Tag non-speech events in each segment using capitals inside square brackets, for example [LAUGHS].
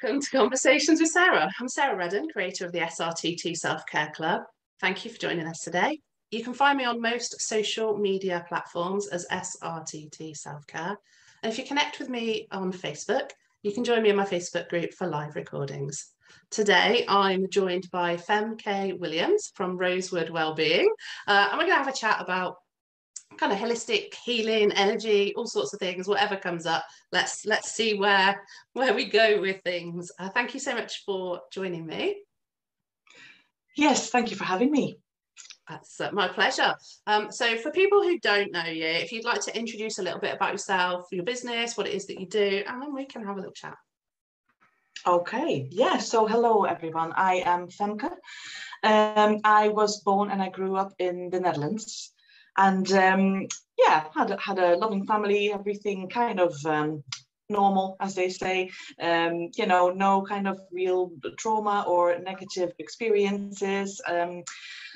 Welcome to Conversations with Sarah. I'm Sarah Redden, creator of the SRTT Self Care Club. Thank you for joining us today. You can find me on most social media platforms as SRTT Self Care. And if you connect with me on Facebook, you can join me in my Facebook group for live recordings. Today, I'm joined by Femke Williams from Rosewood Wellbeing, uh, and we're going to have a chat about kind of holistic healing energy all sorts of things whatever comes up let's let's see where where we go with things. Uh, thank you so much for joining me. Yes thank you for having me. That's uh, my pleasure. Um, so for people who don't know you if you'd like to introduce a little bit about yourself your business what it is that you do and then we can have a little chat. Okay yeah so hello everyone. I am femke. Um, i was born and i grew up in the netherlands and um, yeah, had had a loving family, everything kind of um, normal, as they say. Um, you know, no kind of real trauma or negative experiences. Um,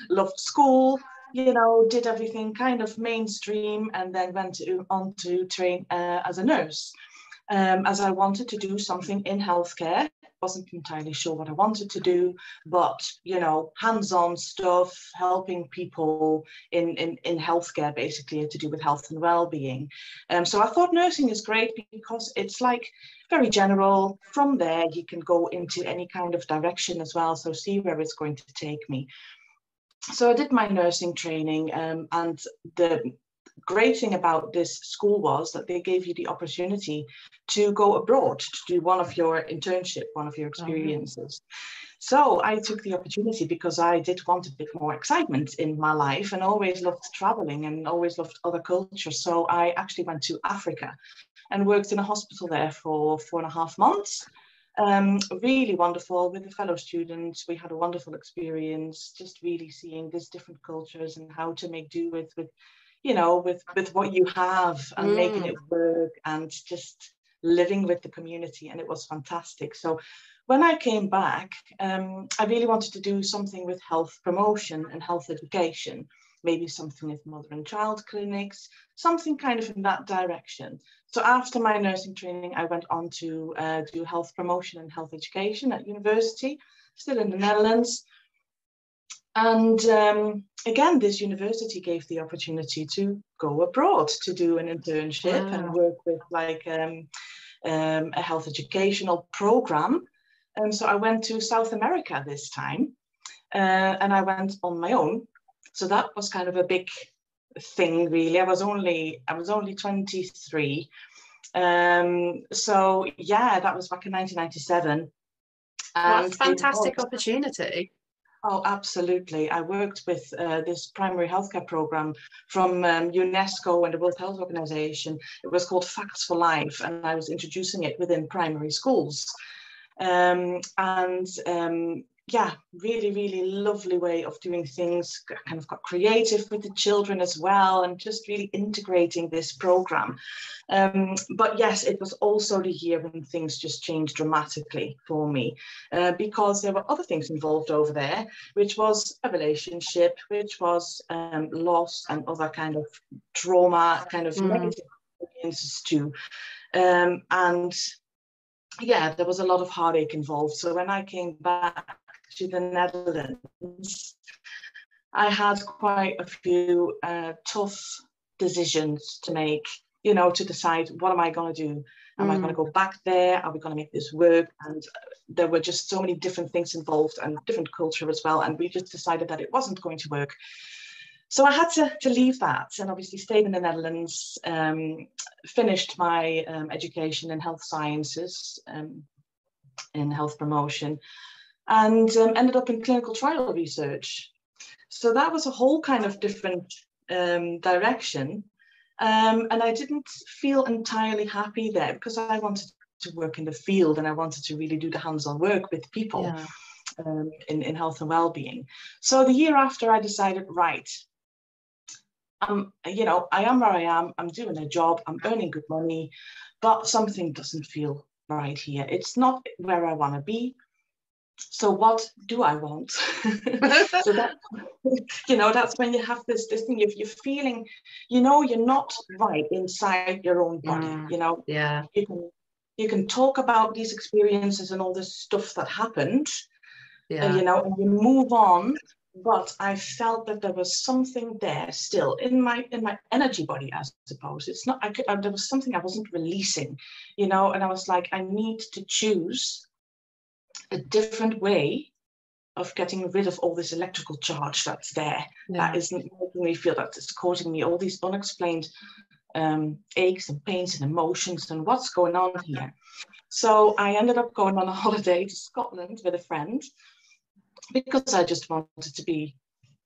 loved school. You know, did everything kind of mainstream, and then went to, on to train uh, as a nurse. Um, as I wanted to do something in healthcare wasn't entirely sure what I wanted to do, but you know, hands-on stuff, helping people in, in, in healthcare basically to do with health and well-being. Um, so I thought nursing is great because it's like very general. From there, you can go into any kind of direction as well. So see where it's going to take me. So I did my nursing training um, and the great thing about this school was that they gave you the opportunity to go abroad to do one of your internship, one of your uh-huh. experiences. So I took the opportunity because I did want a bit more excitement in my life and always loved traveling and always loved other cultures. So I actually went to Africa and worked in a hospital there for four and a half months. Um, really wonderful with the fellow students. We had a wonderful experience, just really seeing these different cultures and how to make do with with you know, with with what you have and mm. making it work and just living with the community. And it was fantastic. So when I came back, um, I really wanted to do something with health promotion and health education, maybe something with mother and child clinics, something kind of in that direction. So after my nursing training, I went on to uh, do health promotion and health education at university, still in the Netherlands. And um, again, this university gave the opportunity to go abroad to do an internship wow. and work with like um, um, a health educational program. And so I went to South America this time, uh, and I went on my own. So that was kind of a big thing, really. I was only I was only 23. Um, so yeah, that was back in 1997. What a fantastic opportunity. Oh, absolutely. I worked with uh, this primary healthcare program from um, UNESCO and the World Health Organization. It was called Facts for Life, and I was introducing it within primary schools. Um, and um, yeah, really, really lovely way of doing things. Kind of got creative with the children as well, and just really integrating this program. Um, but yes, it was also the year when things just changed dramatically for me uh, because there were other things involved over there, which was a relationship, which was um, loss and other kind of trauma, kind of mm. negative experiences too. Um, and yeah, there was a lot of heartache involved. So when I came back to the Netherlands, I had quite a few uh, tough decisions to make, you know, to decide what am I going to do? Am mm. I going to go back there? Are we going to make this work? And there were just so many different things involved and different culture as well. And we just decided that it wasn't going to work. So I had to, to leave that and obviously stayed in the Netherlands, um, finished my um, education in health sciences, um, in health promotion, and um, ended up in clinical trial research. So that was a whole kind of different um, direction. Um, and I didn't feel entirely happy there because I wanted to work in the field and I wanted to really do the hands-on work with people yeah. um, in, in health and well-being. So the year after I decided, right, I'm, you know, I am where I am, I'm doing a job, I'm earning good money, but something doesn't feel right here. It's not where I want to be so what do I want? [LAUGHS] so that you know, that's when you have this this thing. If you're feeling, you know, you're not right inside your own body. Mm, you know, yeah, you can you can talk about these experiences and all this stuff that happened, Yeah. and, you know, and you move on. But I felt that there was something there still in my in my energy body, I suppose. It's not. I could, uh, there was something I wasn't releasing, you know. And I was like, I need to choose a different way of getting rid of all this electrical charge that's there yeah. that isn't making me feel that it's causing me all these unexplained um, aches and pains and emotions and what's going on here. So I ended up going on a [LAUGHS] holiday to Scotland with a friend because I just wanted to be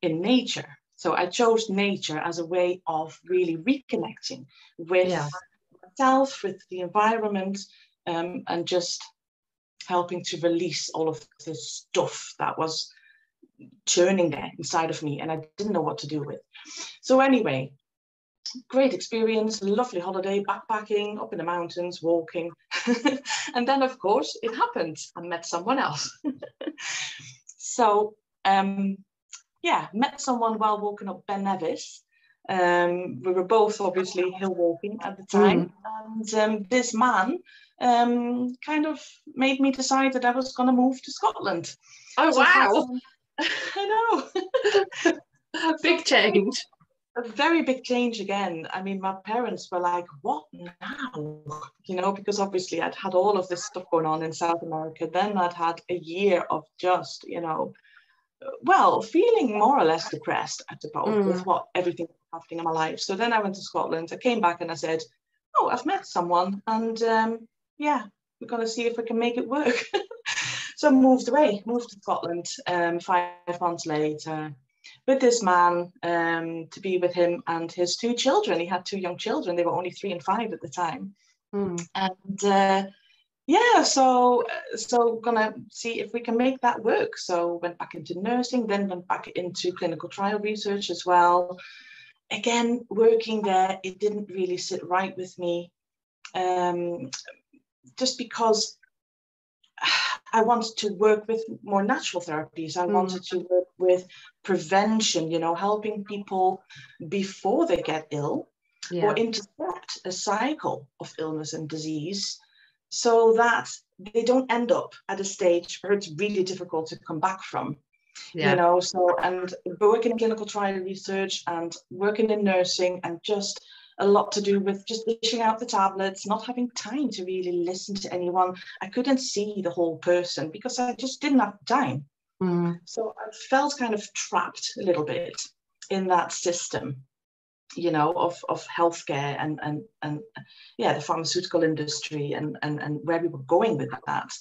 in nature. So I chose nature as a way of really reconnecting with Yeah. myself, with the environment, um, and just helping to release all of this stuff that was churning there inside of me and I didn't know what to do with. So anyway, great experience, lovely holiday, backpacking, up in the mountains, walking. [LAUGHS] and then of course it happened. I met someone else. [LAUGHS] so um, yeah, met someone while walking up Ben Nevis. Um, we were both obviously hill walking at the time, and um, this man um, kind of made me decide that I was going to move to Scotland. Oh So wow, [LAUGHS] I know. [LAUGHS] big change. a very big change again. I mean, my parents were like, what now? You know, because obviously I'd had all of this stuff going on in South America. Then I'd had a year of just, you know, well, feeling more or less depressed, I suppose, Mm. with what everything was happening in my life. So then I went to Scotland. I came back and I said, oh, I've met someone. And um, yeah, we're going to see if we can make it work. [LAUGHS] so I moved away, moved to Scotland um, five months later with this man um, to be with him and his two children. He had two young children. They were only three and five at the time. Mm. And uh, yeah, so so gonna see if we can make that work. So went back into nursing, then went back into clinical trial research as well. Again, working there, it didn't really sit right with me, um, just because [SIGHS] I wanted to work with more natural therapies. I Mm. wanted to work with prevention, you know, helping people before they get ill Yeah. or intercept a cycle of illness and disease so that they don't end up at a stage where it's really difficult to come back from Yeah. you know so and working in clinical trial research and working in nursing and just a lot to do with just dishing out the tablets not having time to really listen to anyone i couldn't see the whole person because i just didn't have time Mm. so I felt kind of trapped a little bit in that system, you know, of, of healthcare and, and, and yeah, the pharmaceutical industry and, and, and where we were going with that.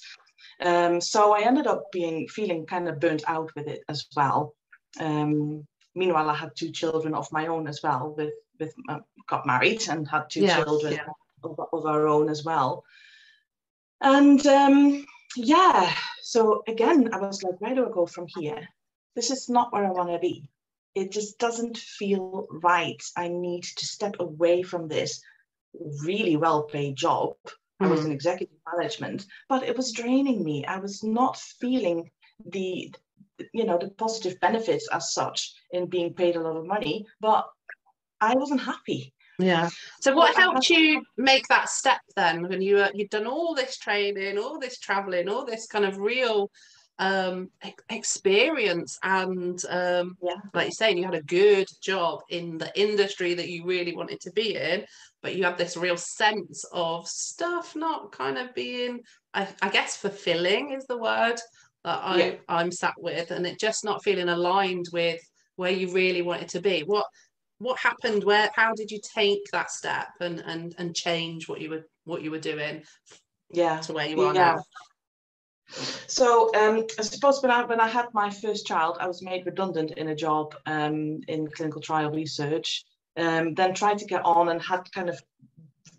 Um, so I ended up being feeling kind of burnt out with it as well. Um, meanwhile, I had two children of my own as well. With with uh, got married and had two Yeah, children yeah. of, of our own as well. And um, yeah, so again, I was like, where do I go from here? This is not where I want to be. It just doesn't feel right. I need to step away from this really well paid job. I was Mm. in executive management, but it was draining me. I was not feeling the, you know, the positive benefits as such in being paid a lot of money, but I wasn't happy. Yeah. So what Well, I helped you make that step then when you were, you'd done all this training, all this traveling, all this kind of real um experience and um Yeah. like you're saying you had a good job in the industry that you really wanted to be in but you had this real sense of stuff not kind of being I, I guess fulfilling is the word that I Yeah. I'm sat with and it just not feeling aligned with where you really wanted to be what what happened where how did you take that step and and and change what you were what you were doing Yeah. to where you are Yeah. now So um, I suppose when I when I had my first child, I was made redundant in a job um, in clinical trial research. Um, then tried to get on and had kind of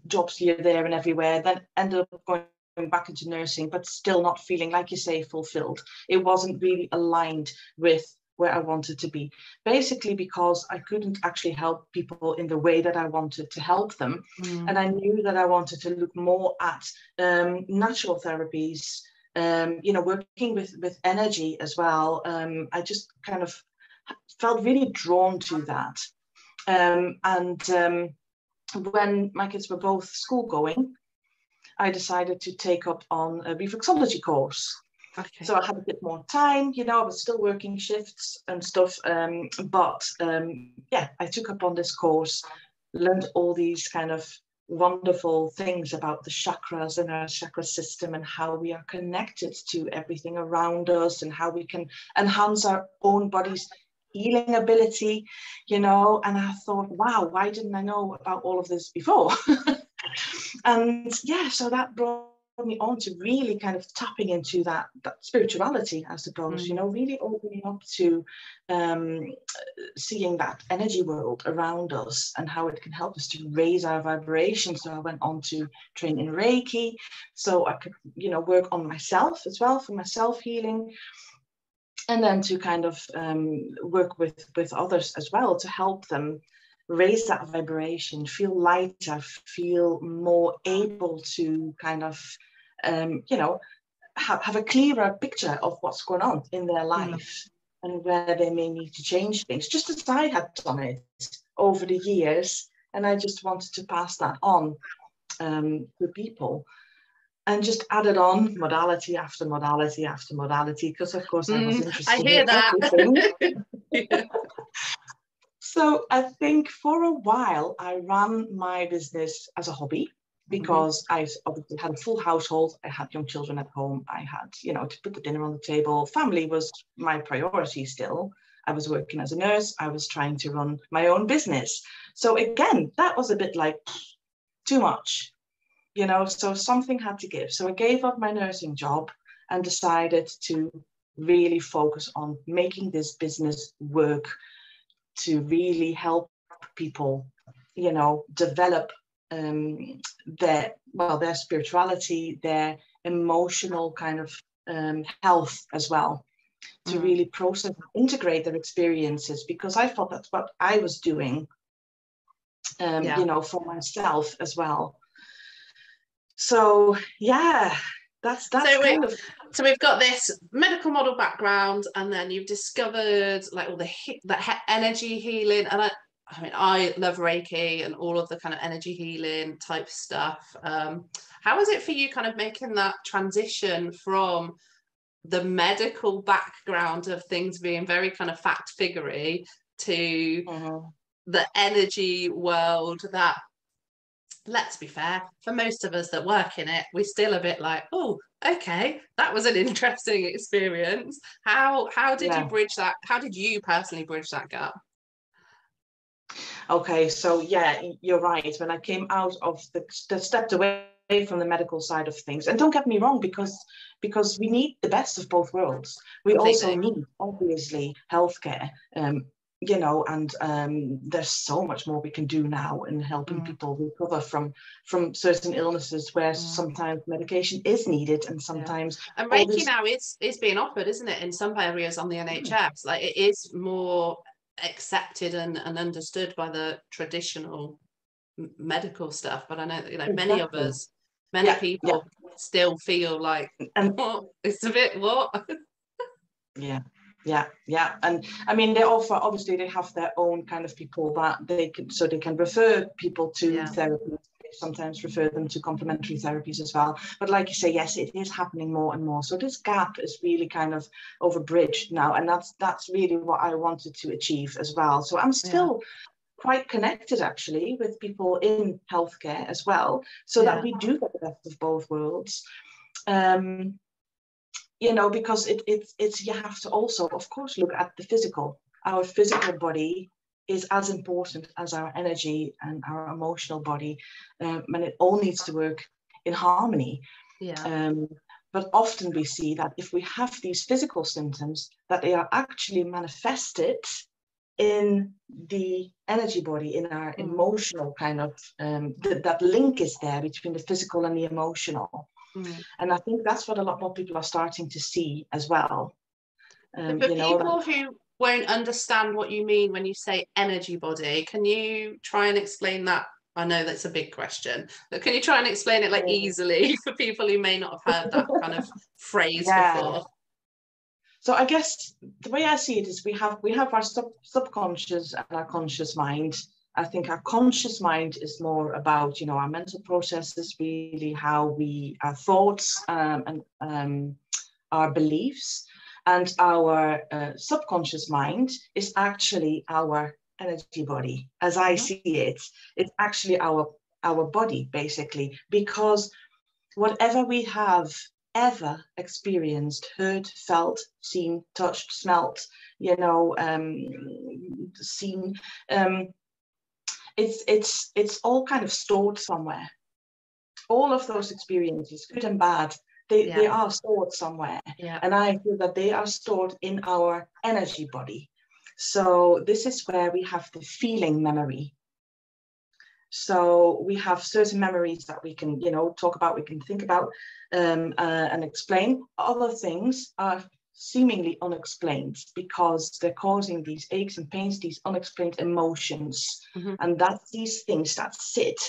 jobs here, there, and everywhere. Then ended up going back into nursing, but still not feeling like you say fulfilled. It wasn't really aligned with where I wanted to be. Basically, because I couldn't actually help people in the way that I wanted to help them Mm. and I knew that I wanted to look more at um, natural therapies. Um, you know, working with with energy as well. Um, I just kind of felt really drawn to that. Um, and um, when my kids were both school going, I decided to take up on a reflexology course. Okay. So I had a bit more time, you know, I was still working shifts and stuff. Um, but um, yeah, I took up on this course, learned all these kind of wonderful things about the chakras and our chakra system and how we are connected to everything around us and how we can enhance our own body's healing ability, you know. And I thought, wow, why didn't I know about all of this before? [LAUGHS] and yeah, so that brought me on to really kind of tapping into that that spirituality i suppose mm. you know really opening up to um, seeing that energy world around us and how it can help us to raise our vibration so i went on to train in reiki. So i could you know work on myself as well for my self healing. And then to kind of um, work with with others as well to help them raise that vibration, feel lighter, feel more able to kind of, um, you know, have, have a clearer picture of what's going on in their mm. life mm. and where they may need to change things, just as I had done it over the years. And I just wanted to pass that on um, to people and just added on modality after modality after modality because of course I was mm, interested I hear in that. [LAUGHS] So I think for a while I ran my business as a hobby because mm-hmm. I obviously had a full household. I had young children at home. I had, you know, to put the dinner on the table. Family was my priority still. I was working as a nurse. I was trying to run my own business. So again, that was a bit like too much, you know, so something had to give. So I gave up my nursing job and decided to really focus on making this business work to really help people, you know, develop um, their well their spirituality, their emotional kind of um, health as well, to mm. really process and integrate their experiences because I thought that's what I was doing, um, yeah. you know, for myself as well. So yeah, that's that's so kind of so we've got this medical model background and then you've discovered like all the that energy healing and I I mean I love Reiki and all of the kind of energy healing type stuff um how is it for you kind of making that transition from the medical background of things being very kind of fact figurey to mm-hmm. the energy world that let's be fair, for most of us that work in it, we're still a bit like, oh, okay, that was an [LAUGHS] interesting experience. How how did yeah. you bridge that? How did you personally bridge that gap? Okay, so yeah, you're right. When I came out of the, the stepped away from the medical side of things, and don't get me wrong, because because we need the best of both worlds. We Completely. also need obviously healthcare. Um, you know and um, there's so much more we can do now in helping mm. people recover from from certain illnesses where mm. sometimes medication is needed and sometimes yeah. and reiki this... now is is being offered isn't it in some areas on the nhs mm. like it is more accepted and, and understood by the traditional medical stuff but i know you know exactly. many of us many yeah. people yeah. still feel like and it's a bit what [LAUGHS] yeah yeah yeah and i mean they offer obviously they have their own kind of people that they can so they can refer people to yeah. therapy sometimes refer them to complementary therapies as well but like you say yes it is happening more and more so this gap is really kind of overbridged now and that's that's really what i wanted to achieve as well so i'm still yeah. quite connected actually with people in healthcare as well so yeah. that we do get the best of both worlds um, you know, because it, it, it's, you have to also, of course, look at the physical. Our physical body is as important as our energy and our emotional body, um, and it all needs to work in harmony. Yeah. Um, but often we see that if we have these physical symptoms, that they are actually manifested in the energy body, in our mm. emotional kind of, um, th- that link is there between the physical and the emotional. Mm. And I think that's what a lot more people are starting to see as well. Um, For you know, people that... who won't understand what you mean when you say energy body, can you try and explain that? I know that's a big question, but can you try and explain it like easily [LAUGHS] for people who may not have heard that kind of [LAUGHS] phrase yeah. before? So I guess the way I see it is we have we have our sub, subconscious and our conscious mind, I think our conscious mind is more about, you know, our mental processes, really how we, our thoughts um, and um, our beliefs. And our uh, subconscious mind is actually our energy body. As I mm-hmm. see it, it's actually our our body basically, because whatever we have ever experienced, heard, felt, seen, touched, smelt, you know, um, seen, um, it's it's it's all kind of stored somewhere. All of those experiences good and bad they, yeah. they are stored somewhere. Yeah. and i feel that they are stored in our energy body. So this is where we have the feeling memory. So we have certain memories that we can you know talk about we can think about um, uh, and explain. Other things are seemingly unexplained because they're causing these aches and pains, these unexplained emotions. Mm-hmm. And that's these things that sit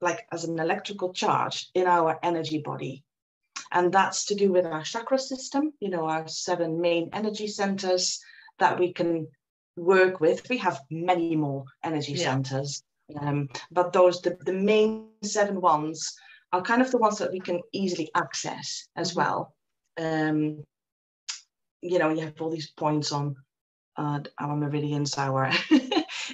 like as an electrical charge in our energy body. And that's to do with our chakra system, you know, our seven main energy centers that we can work with. We have many more energy yeah. centers, um, but those, the, the main seven ones, are kind of the ones that we can easily access as mm-hmm. well. Um, you know, you have all these points on uh, our meridians, [LAUGHS] our.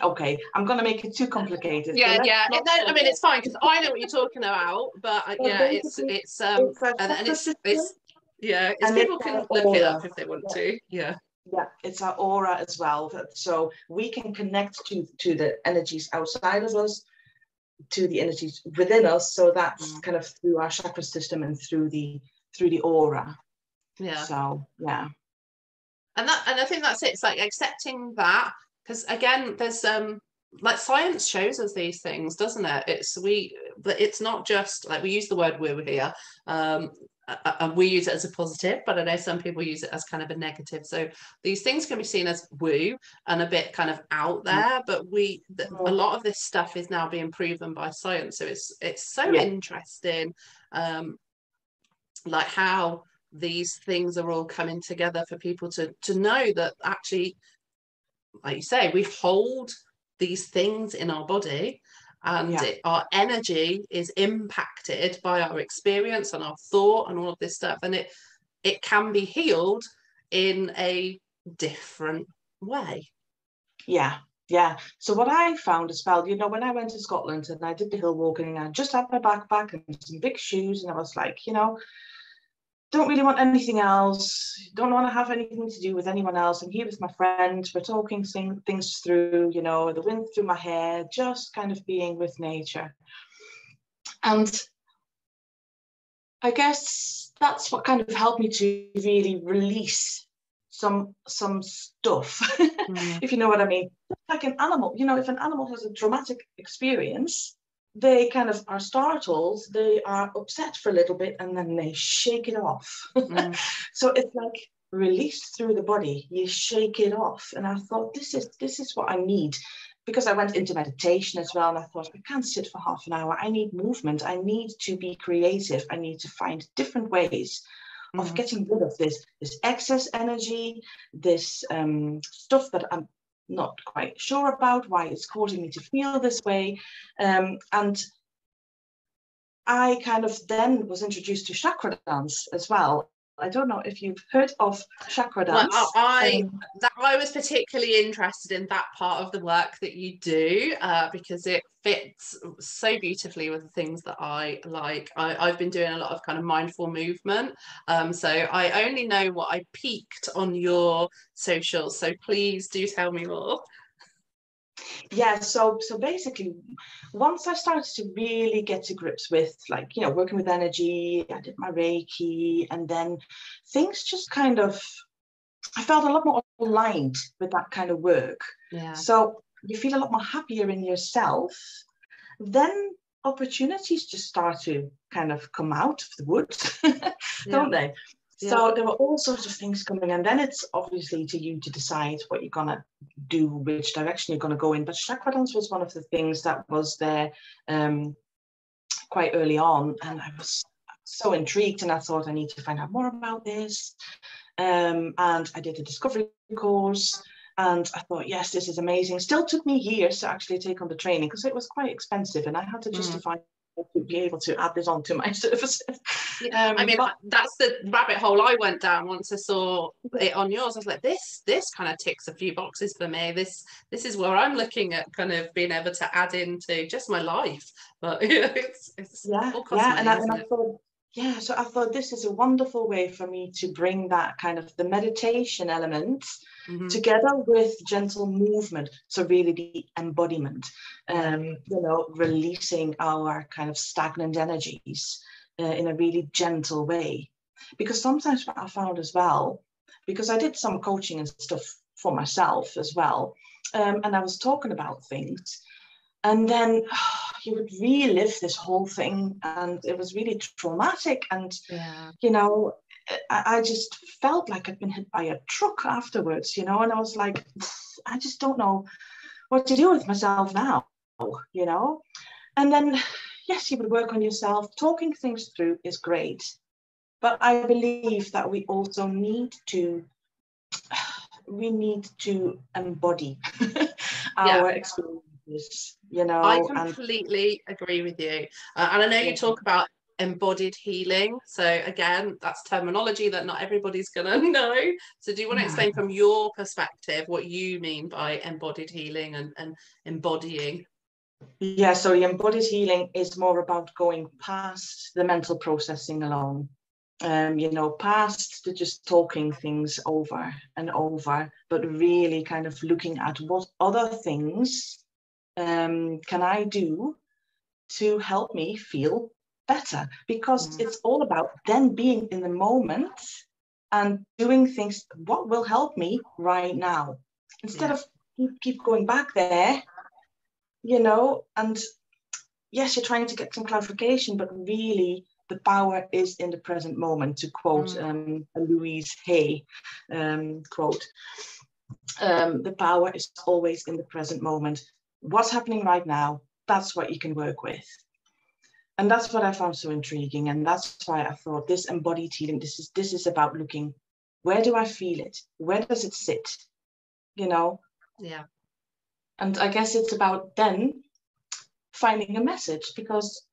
okay, I'm going to make it too complicated. Yeah, yeah. No, I mean, it's fine because I know what you're talking about, but uh, [LAUGHS] yeah, it's it's um it's and, and it's, it's yeah, it's, people can look aura. it up if they want yeah. to. Yeah. Yeah, it's our aura as well. So we can connect to to the energies outside of us, to the energies within us. So that's mm. kind of through our chakra system and through the through the aura. Yeah. So yeah and that and i think that's it. It's like accepting that because again there's um like science shows us these things doesn't it? It's we but it's not just like we use the word woo here um and we use it as a positive but i know some people use it as kind of a negative. So these things can be seen as woo and a bit kind of out mm. there but we the, a lot of this stuff is now being proven by science. So it's it's so yeah. interesting um like how these things are all coming together for people to to know that actually like you say we hold these things in our body and yeah. it, our energy is impacted by our experience and our thought and all of this stuff. And it it can be healed in a different way. Yeah yeah. So what i found as well you know when i went to scotland and i did the hill walking and i just had my backpack and some big shoes and i was like you know don't really want anything else don't want to have anything to do with anyone else i'm here with my friend we're talking things through you know the wind through my hair just kind of being with nature and i guess that's what kind of helped me to really release some some stuff [LAUGHS] mm. if you know what i mean like an animal you know if an animal has a traumatic experience they kind of are startled, they are upset for a little bit, and then they shake it off. Mm. [LAUGHS] so it's like released through the body. You shake it off. And I thought, this is this is what I need. Because I went into meditation as well, and I thought, I can't sit for half an hour. I need movement. I need to be creative. I need to find different ways mm. of getting rid of this this excess energy, this um, stuff that I'm not quite sure about, why it's causing me to feel this way. Um, and I kind of then was introduced to chakra dance as well. I don't know if you've heard of chakra dance. Well, I um, that I was particularly interested in that part of the work that you do uh, because it fits so beautifully with the things that I like. I, have been doing a lot of kind of mindful movement, um, so I only know what I peaked on your socials. So please do tell me more yeah so so basically once i started to really get to grips with like you know working with energy i did my reiki and then things just kind of i felt a lot more aligned with that kind of work. Yeah. So you feel a lot more happier in yourself then opportunities just start to kind of come out of the woods [LAUGHS] don't they yeah. So there were all sorts of things coming, and then it's obviously to you to decide what you're gonna do, which direction you're gonna go in. But chakra dance was one of the things that was there um, quite early on, and I was so intrigued, and I thought I need to find out more about this. Um, and I did a discovery course, And I thought, yes, this is amazing. Still took me years to actually take on the training because it was quite expensive and I had to mm. justify mm to be able to add this onto my [LAUGHS] services. Yeah, um, I mean, but, that's the rabbit hole I went down once I saw it on yours. I was like, this this kind of ticks a few boxes for me. This this is where I'm looking at kind of being able to add into just my life. But [LAUGHS] it's, it's yeah, yeah, and, I, and I thought yeah so i thought this is a wonderful way for me to bring that kind of the meditation element mm-hmm. together with gentle movement so really the embodiment um you know releasing our kind of stagnant energies uh, in a really gentle way because sometimes what i found as well because i did some coaching and stuff for myself as well um, and i was talking about things and then [SIGHS] oh, he would relive this whole thing and it was really traumatic and yeah. you know I, just felt like i'd been hit by a truck afterwards you know and i was like i just don't know what to do with myself now you know? And then yes you would work on yourself. Talking things through is great. But i believe that we also need to we need to embody [LAUGHS] our yeah. experience you know i completely and... agree with you. Uh, and i know you talk about embodied healing. So again that's terminology that not everybody's gonna [LAUGHS] know. So do you want to explain from your perspective what you mean by embodied healing and, and embodying? Yeah so the embodied healing is more about going past the mental processing alone. Um, you know, past to just talking things over and over, but really kind of looking at what other things um, can I do to help me feel better? Because mm. it's all about then being in the moment and doing things, what will help me right now? Instead yeah. of keep, keep going back there, you know, and yes, you're trying to get some clarification, but really the power is in the present moment, to quote mm. um, a Louise Hay um, quote. Um, the power is always in the present moment what's happening right now, that's what you can work with. And that's what I found so intriguing. And that's why I thought this embodied healing, this is this is about looking, where do I feel it? Where does it sit? You know? Yeah. And I guess it's about then finding a message because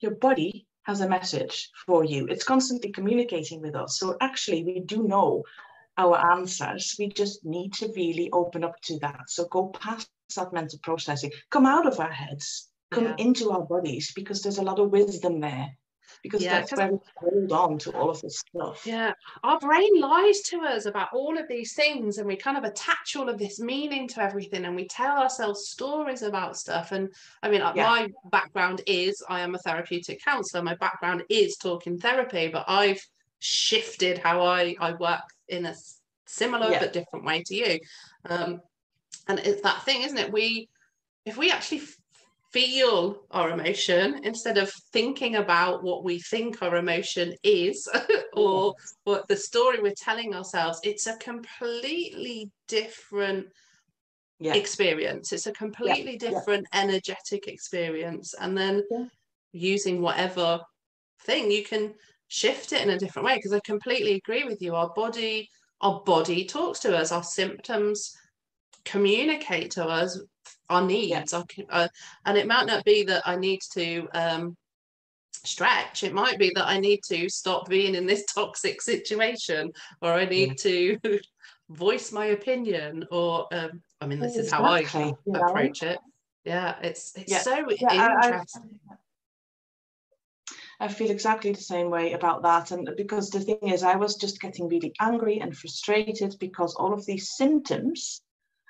your body has a message for you. It's constantly communicating with us. So actually, we do know our answers. We just need to really open up to that. So go past that mental processing, come out of our heads, come yeah. into our bodies, because there's a lot of wisdom there. Because yeah, that's where we hold on to all of this stuff. Yeah, our brain lies to us about all of these things, and we kind of attach all of this meaning to everything, and we tell ourselves stories about stuff. And I mean, yeah. my background is I am a therapeutic counselor. My background is talking therapy, but I've shifted how I I work in a similar yeah. but different way to you. Um, and it's that thing isn't it we if we actually feel our emotion instead of thinking about what we think our emotion is [LAUGHS] or what the story we're telling ourselves it's a completely different yeah. experience it's a completely yeah. different yeah. energetic experience and then using whatever thing you can shift it in a different way because i completely agree with you our body our body talks to us our symptoms communicate to us our needs yeah. uh, and it might not be that i need to um, stretch it might be that i need to stop being in this [LAUGHS] toxic situation or i need yeah. to [LAUGHS] voice my opinion or um, i mean this is how i [LAUGHS] approach it yeah it's it's yeah. so interesting I, I feel exactly the same way about that. And because the thing is, I was just getting really angry and frustrated because all of these symptoms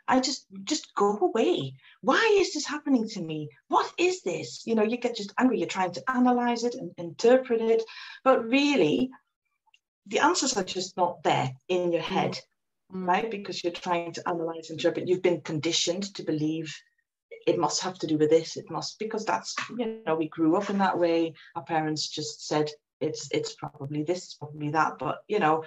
I just just go away. Why is this happening to me? What is this? You know, you get just angry. You're trying to analyze it and interpret it, but really, the answers are just not there in your head, mm. right? Because you're trying to analyze, interpret. You've been conditioned to believe it must have to do with this. It must because that's you know we grew up in that way. Our parents just said it's it's probably this, it's probably that, but you know,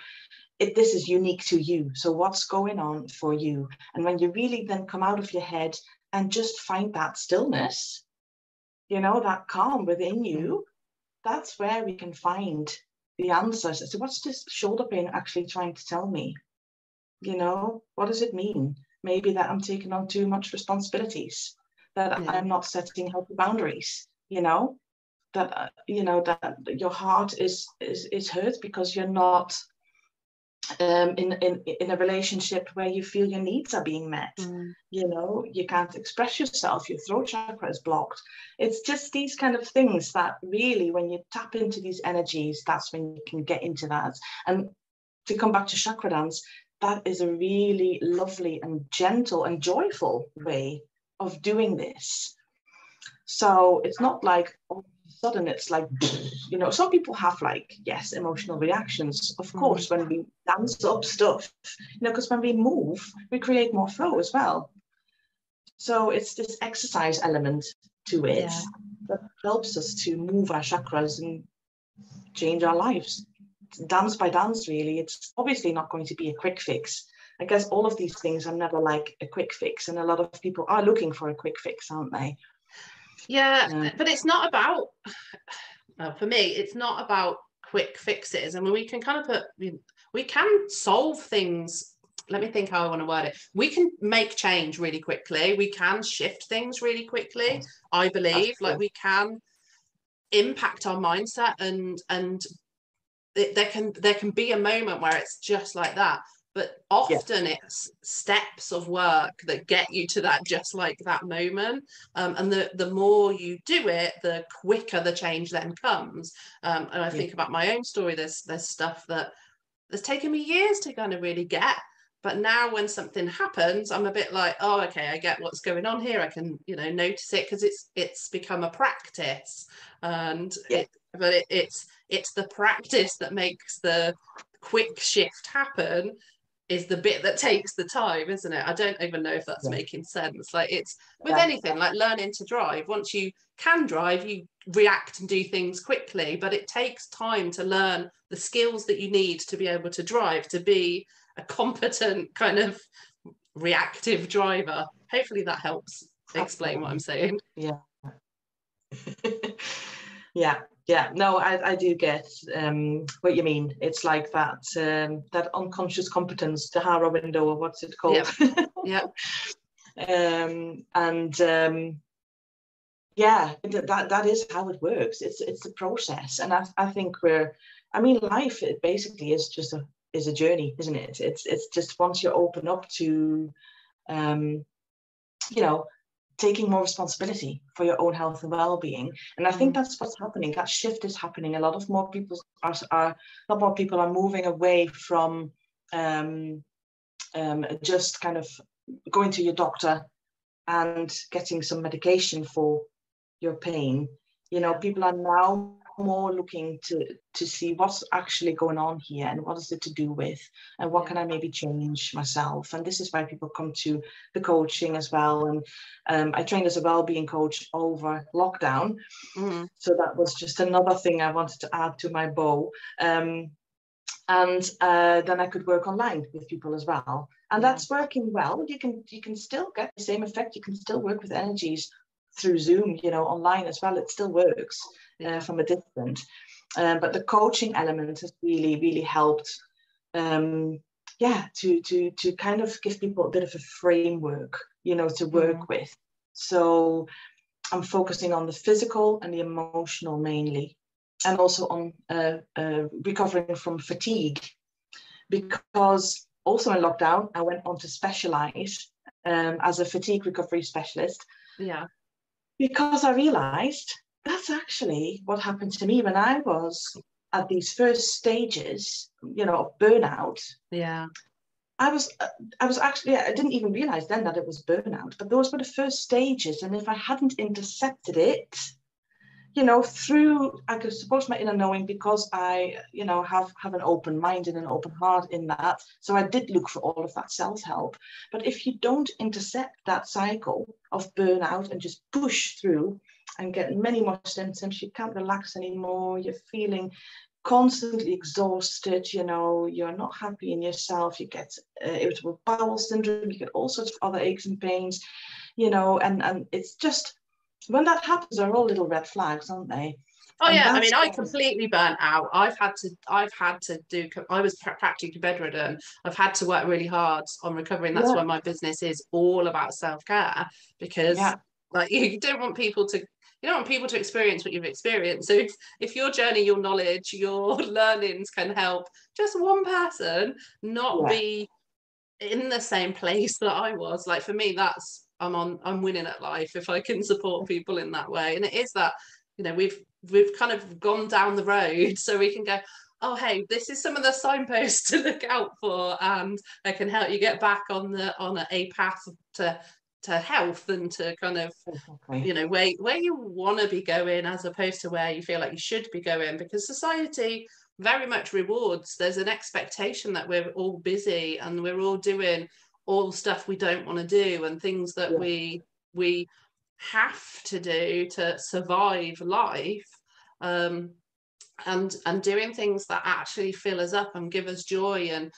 it, this is unique to you. So what's going on for you? And when you really then come out of your head and just find that stillness, you know, that calm within you, mm-hmm. that's where we can find the answers. So what's this shoulder pain actually trying to tell me? You know, what does it mean? maybe that I'm taking on too much responsibilities, that yeah. I'm not setting healthy boundaries, you know, that, uh, you know, that your heart is, is, is hurt because you're not um, in, in, in a relationship where you feel your needs are being met. Mm. You know, you can't express yourself, your throat chakra is blocked. It's just these kind of things that really, when you tap into these energies, that's when you can get into that. And to come back to chakra dance, that is a really lovely and gentle and joyful way of doing this. So it's not like, oh, sudden it's like you know some people have like yes emotional reactions. Of mm. course when we dance up stuff you know because when we move we create more flow as well. So it's this exercise element to it yeah. that helps us to move our chakras and change our lives. Dance by dance really. It's obviously not going to be a quick fix. I guess all of these things are never like a quick fix and a lot of people are looking for a quick fix aren't they yeah, yeah. but it's not about well, for me it's not about quick fixes I mean we can kind of put we can solve things let me think how I want to word it. We can make change really quickly. We can shift things really quickly. I believe, like we can impact our mindset, and and it, there can there can be a moment where it's just like that but often yeah. it's steps of work that get you to that just like that moment. Um, and the the more you do it the quicker the change then comes. Um, and i yeah. think about my own story there's there's stuff that has taken me years to kind of really get. But now when something happens i'm a bit like oh okay i get what's going on here. I can you know notice it. Because it's it's become a practice. And yeah. it, but it, it's it's the practice that makes the quick shift happen is the bit that takes the time, isn't it? I don't even know if that's yeah. making sense. Like it's with yeah. anything, like learning to drive. Once you can drive, you react and do things quickly, but it takes time to learn the skills that you need to be able to drive, to be a competent kind of reactive driver. Hopefully that helps explain what I'm saying. Yeah. [LAUGHS] yeah yeah. No i, I do get um, what you mean. It's like that um, that unconscious competence Johari window or what's it called? Yeah, [LAUGHS] yeah. um, and um, yeah that that is how it works. It's it's a process. And i, I think we're i mean life it basically is just a is a journey isn't it? It's it's just once you open up to um you know taking more responsibility for your own health and well-being. And i think mm. that's what's happening. That shift is happening. A lot of more people are, are a lot more people are moving away from um, um, just kind of going to your doctor and getting some medication for your pain. You know people are now more looking to to see what's actually going on here and what is it to do with and what can I maybe change myself? And this is why people come to the coaching as well. And um, I trained as a well-being coach over lockdown. Mm-hmm. so that was just another thing I wanted to add to my bow. Um, and uh, then I could work online with people as well. And yeah. that's working well. You can you can still get the same effect. You can still work with energies through Zoom, you know, online as well. It still works uh, from a distance. Um, but the coaching element has really, really helped. Um, yeah, to to to kind of give people a bit of a framework, you know, to work mm. with. So I'm focusing on the physical and the emotional mainly, and also on uh, uh, recovering from fatigue, because also in lockdown I went on to specialize um, as a fatigue recovery specialist. Yeah because I realized that's actually what happened to me when I was at these first stages, you know, of burnout. Yeah. I was, uh, I was actually, I didn't even realize then that it was burnout, but those were the first stages. And if I hadn't intercepted it, you know, through, I suppose my inner knowing because I, you know, have, have an open mind and an open heart in that. So I did look for all of that self-help. But if you don't intercept that cycle of burnout and just push through and get many more symptoms, you can't relax anymore, you're feeling constantly exhausted, you know, you're not happy in yourself, you get uh, irritable bowel syndrome, you get all sorts of other aches and pains, you know, and, and it's just when that happens, they're all little red flags, aren't they? Oh yeah, I mean, I completely burnt out. I've had to, I've had to do. I was practically bedridden. I've had to work really hard on recovering. That's yeah. why my business is all about self care because, yeah. like, [LAUGHS] you don't want people to you don't want people to experience what you've experienced. So if, if your journey, your knowledge, [LAUGHS] your learnings can help just one person not yeah. be in the same place [LAUGHS] that I was, like for me, that's I'm on I'm winning at life if I can support [LAUGHS] people in that way. And it is that, you know, we've we've kind of gone down the road [LAUGHS] so we can go, oh hey, this is some of the signposts to look out for and I can help you get back on the on a, a path to to health and to kind of exactly. you know where where you want to be going as opposed to where you feel like you should be going because society very much rewards there's an expectation that we're all busy and we're all doing all stuff we don't want to do and things that yeah. we we have to do to survive life um and and doing things that actually fill us up and give us joy and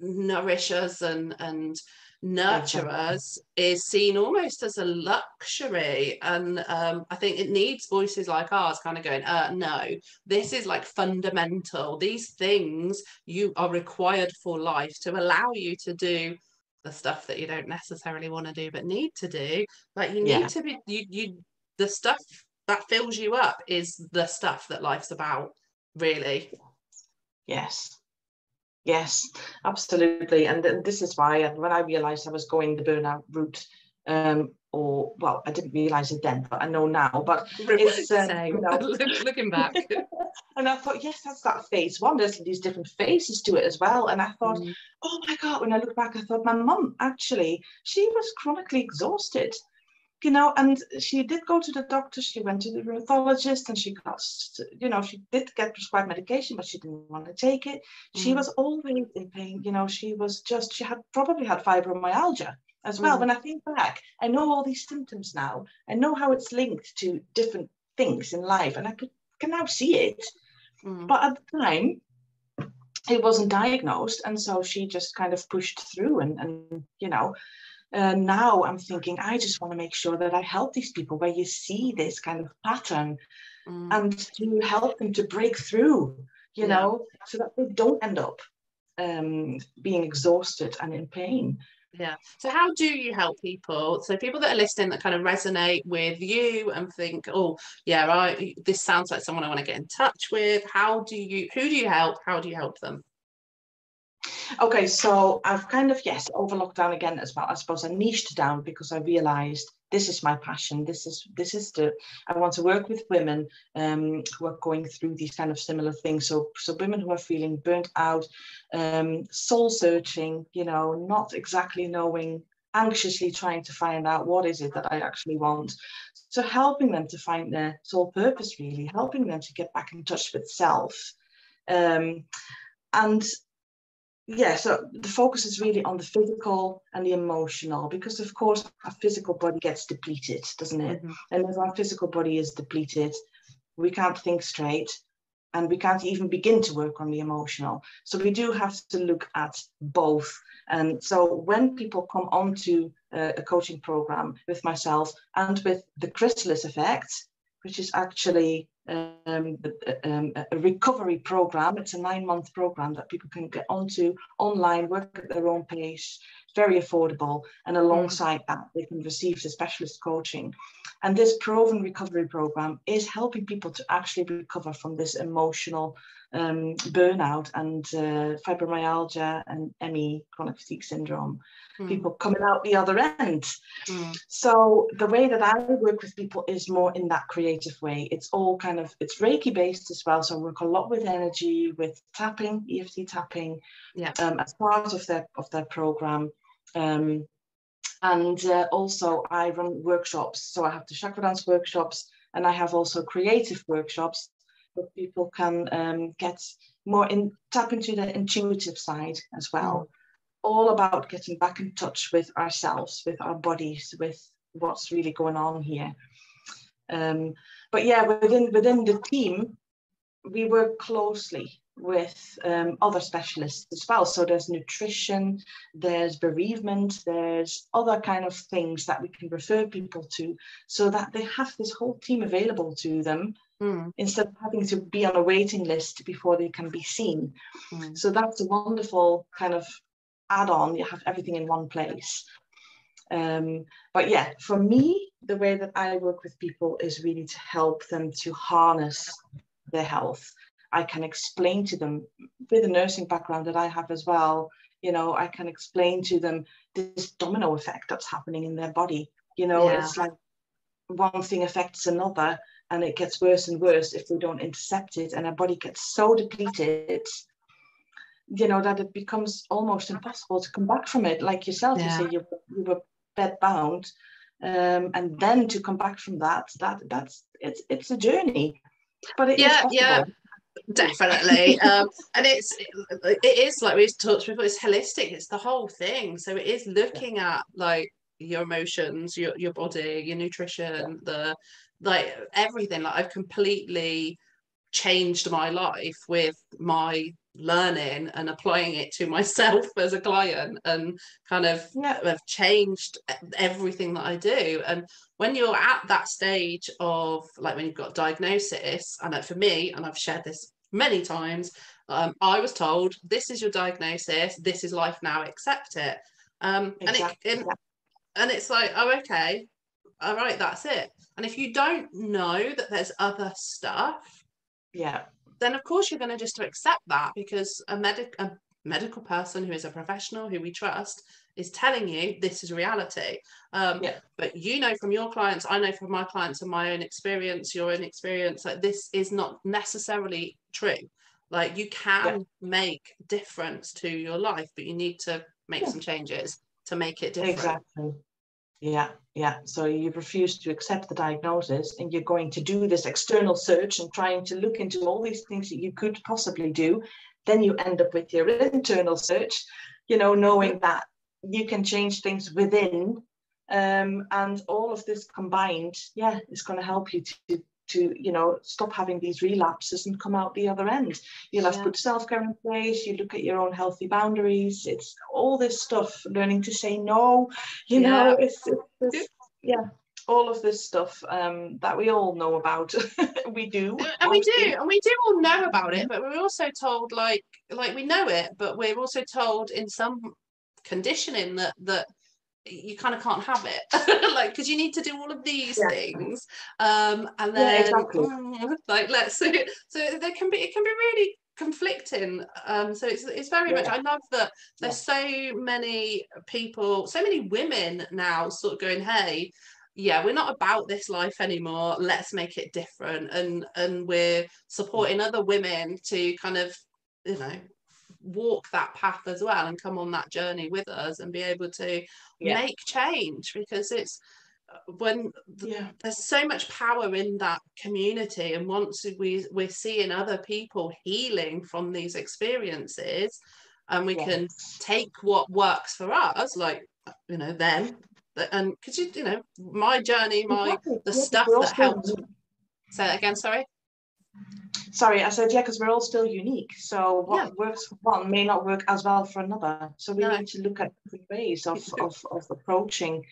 nourish us and and nurture us is seen almost as a luxury. And um, i think it needs voices like ours kind of going uh, no this is like fundamental. These things you are required for life to allow you to do the stuff that you don't necessarily want to do but need to do like you need yeah. to be you you the stuff that fills you up is the stuff that life's about really yes Yes, absolutely. And this is why, and when I realized I was going the burnout route, um, or well, I didn't realize it then, but I know now. But it's uh, you know, [LAUGHS] looking back. [LAUGHS] and I thought, yes, that's that phase one. There's these different phases to it as well. And I thought, mm. oh my God, when I look back, I thought my mum actually, she was chronically exhausted you know, and she did go to the doctor. She went to the rheumatologist, and she got, you know, she did get prescribed medication, but she didn't want to take it. Mm. She was always in pain. You know, she was just, she had probably had fibromyalgia as well. Mm. When I think back, I know all these symptoms now. I know how it's linked to different things in life, and I could, can now see it. Mm. But at the time, it wasn't diagnosed, and so she just kind of pushed through, and and you know, uh, now I'm thinking, I just want to make sure that I help these people where you see this kind of pattern mm. and to help them to break through, you yeah. know, so that they don't end up um, being exhausted and in pain. Yeah. So, how do you help people? So, people that are listening that kind of resonate with you and think, oh, yeah, I, this sounds like someone I want to get in touch with. How do you, who do you help? How do you help them? Okay, so I've kind of, yes, over lockdown again as well. I suppose I niched down because I realized this is my passion. This is, this is the, I want to work with women um, who are going through these kind of similar things. So, so women who are feeling burnt out, um, soul searching, you know, not exactly knowing, anxiously trying to find out what is it that I actually want. So helping them to find their soul purpose, really, helping them to get back in touch with self. Um, and yeah, so the focus is really on the physical and the emotional because, of course, our physical body gets depleted, doesn't it? Mm-hmm. And if our physical body is depleted, we can't think straight and we can't even begin to work on the emotional. So we do have to look at both. And so when people come onto a, a coaching program with myself and with the chrysalis effect, which is actually um, um, a recovery program. It's a nine month program that people can get onto online, work at their own pace, very affordable. And alongside that, they can receive the specialist coaching. And this proven recovery program is helping people to actually recover from this emotional um, burnout and uh, fibromyalgia and ME, chronic fatigue syndrome, mm. people coming out the other end. Mm. So the way that I work with people is more in that creative way. It's all kind of, it's Reiki based as well. So I work a lot with energy, with tapping, EFT tapping, yeah. um, as part of their, of their program. Um, and uh, also I run workshops. So I have the chakra dance workshops and I have also creative workshops but people can um, get more in tap into the intuitive side as well. All about getting back in touch with ourselves, with our bodies, with what's really going on here. Um, but yeah, within within the team, we work closely with um, other specialists as well. So there's nutrition, there's bereavement, there's other kind of things that we can refer people to so that they have this whole team available to them mm. instead of having to be on a waiting list before they can be seen. Mm. So that's a wonderful kind of add on. You have everything in one place. Um, but yeah, for me, the way that I work with people is really to help them to harness their health. I can explain to them with a nursing background that I have as well. You know, I can explain to them this domino effect that's happening in their body. You know, yeah. it's like one thing affects another and it gets worse and worse if we don't intercept it and our body gets so depleted you know that it becomes almost impossible to come back from it. Like yourself yeah. you say you, you were bed bound um, and then to come back from that that that's it's it's a journey but it yeah yeah. definitely. [LAUGHS] Um, and it's it is like we've talked before it's holistic it's the whole thing. So it is looking at like your emotions your your body your nutrition the like everything like i've completely changed my life with my learning and applying it to [LAUGHS] myself as a client and kind of yeah. have changed everything that I do. And when you're at that stage of like when you've got diagnosis, and for me, and I've shared this many times, um, I was told this is your diagnosis, this is life now, accept it. Um, exactly. and it and, and it's like, oh, okay, all right, that's it. And if you don't know that there's other stuff, yeah then of course you're going to just accept that because a medic a medical person who is a professional who we trust is telling you this is reality um, yeah. but you know from your clients i know from my clients and my own experience your own experience like this is not necessarily true like you can yeah. make difference to your life but you need to make yeah. some changes to make it different exactly yeah, yeah. So you refuse to accept the diagnosis and you're going to do this external search and trying to look into all these things that you could possibly do. Then you end up with your internal search, you know, knowing that you can change things within. Um, and all of this combined, yeah, is going to help you to to you know stop having these relapses and come out the other end you'll have yeah. put self-care in place you look at your own healthy boundaries it's all this stuff learning to say no you yeah. know it's, it's, yeah all of this stuff um, that we all know about [LAUGHS] we do and we do and we do all know about it but we're also told like like we know it but we're also told in some conditioning that that you kind of can't have it [LAUGHS] like because you need to do all of these yeah. things um and then yeah, exactly. mm, [LAUGHS] like let's see. so there can be it can be really conflicting um so it's it's very yeah. much i love that there's so many people so many women now sort of going hey yeah we're not about this life anymore let's make it different and and we're supporting other women to kind of you know walk that path as well and come on that journey with us and be able to yeah. make change because it's uh, when yeah. there's so much power in that community and once we we're seeing other people healing from these experiences and we can take what works for us like you know them and because you, you know my journey my the stuff that helped say again sorry sorry, I said, yeah, because we're all still unique. So what yeah. works for one may not work as well for another. So we no. need to look at different ways of, of, of approaching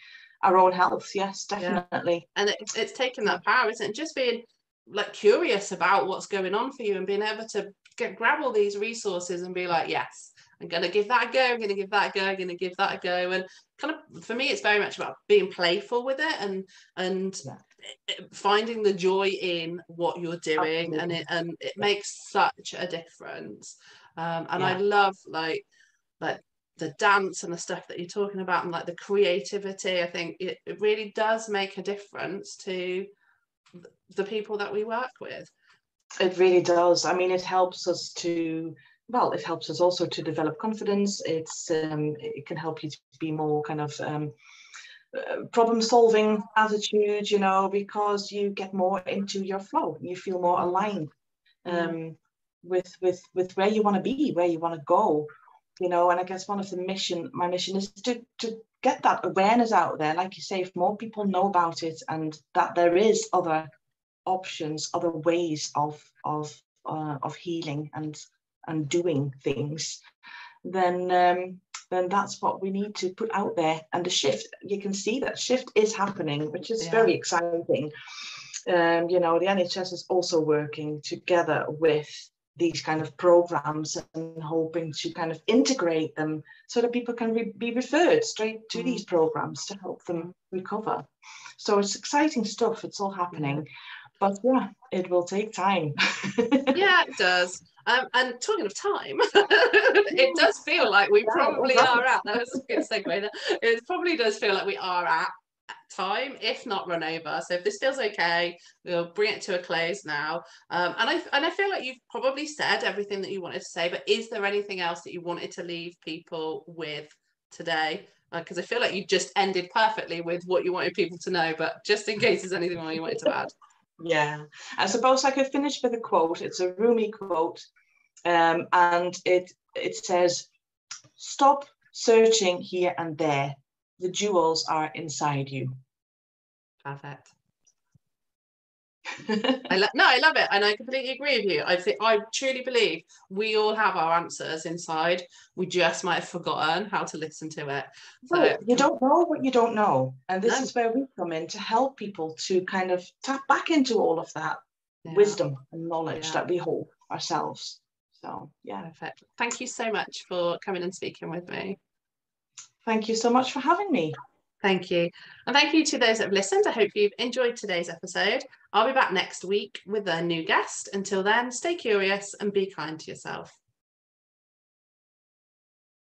our own health. Yes, definitely. Yeah. And it, it's taking that power, isn't it? Just being like curious about what's going on for you and being able to get grab all these resources and be like, yes, I'm going to give that a go. I'm going to give that a go. I'm going to give that a go. And kind of for me, it's very much about being playful with it and and yeah finding the joy in what you're doing Absolutely. and it and it makes such a difference. Um, and yeah. i love like like the dance and the stuff that you're talking about and like the creativity. I think it, it really does make a difference to the people that we work with. It really does. I mean it helps us to well it helps us also to develop confidence. It's um, it can help you to be more kind of um, uh, problem solving attitude you know because you get more into your flow you feel more aligned mm-hmm. um, with with with where you want to be where you want to go you know and i guess one of the mission my mission is to to get that awareness out there like you say if more people know about it and that there is other options other ways of of uh, of healing and and doing things then um, then that's what we need to put out there. And the shift, you can see that shift is happening, which is yeah. very exciting. um, you know, the NHS is also working together with these kind of programs and hoping to kind of integrate them so that people can re- be referred straight to mm. these programs to help them recover. So it's exciting stuff. It's all happening. But yeah, it will take time. [LAUGHS] yeah, it does. Um, and talking of time, [LAUGHS] it does feel like we probably are at. That was a good segue. There. It probably does feel like we are at time, if not run over. So if this feels okay, we'll bring it to a close now. Um, and I and I feel like you've probably said everything that you wanted to say. But is there anything else that you wanted to leave people with today? Because uh, I feel like you just ended perfectly with what you wanted people to know. But just in case there's anything more you wanted to add. [LAUGHS] Yeah, I suppose I could finish with a quote. It's a Rumi quote, um, and it it says, "Stop searching here and there the jewels are inside you. Perfect. I lo- no, I love it, and I completely agree with you. I think I truly believe we all have our answers inside. We just might have forgotten how to listen to it. So you don't know what you don't know, and this no. is where we come in to help people to kind of tap back into all of that yeah. wisdom and knowledge yeah. that we hold ourselves. So yeah, perfect. Thank you so much for coming and speaking with me. Thank you so much for having me. Thank you. And thank you to those that have listened. I hope you've enjoyed today's episode. I'll be back next week with a new guest. Until then, stay curious and be kind to yourself.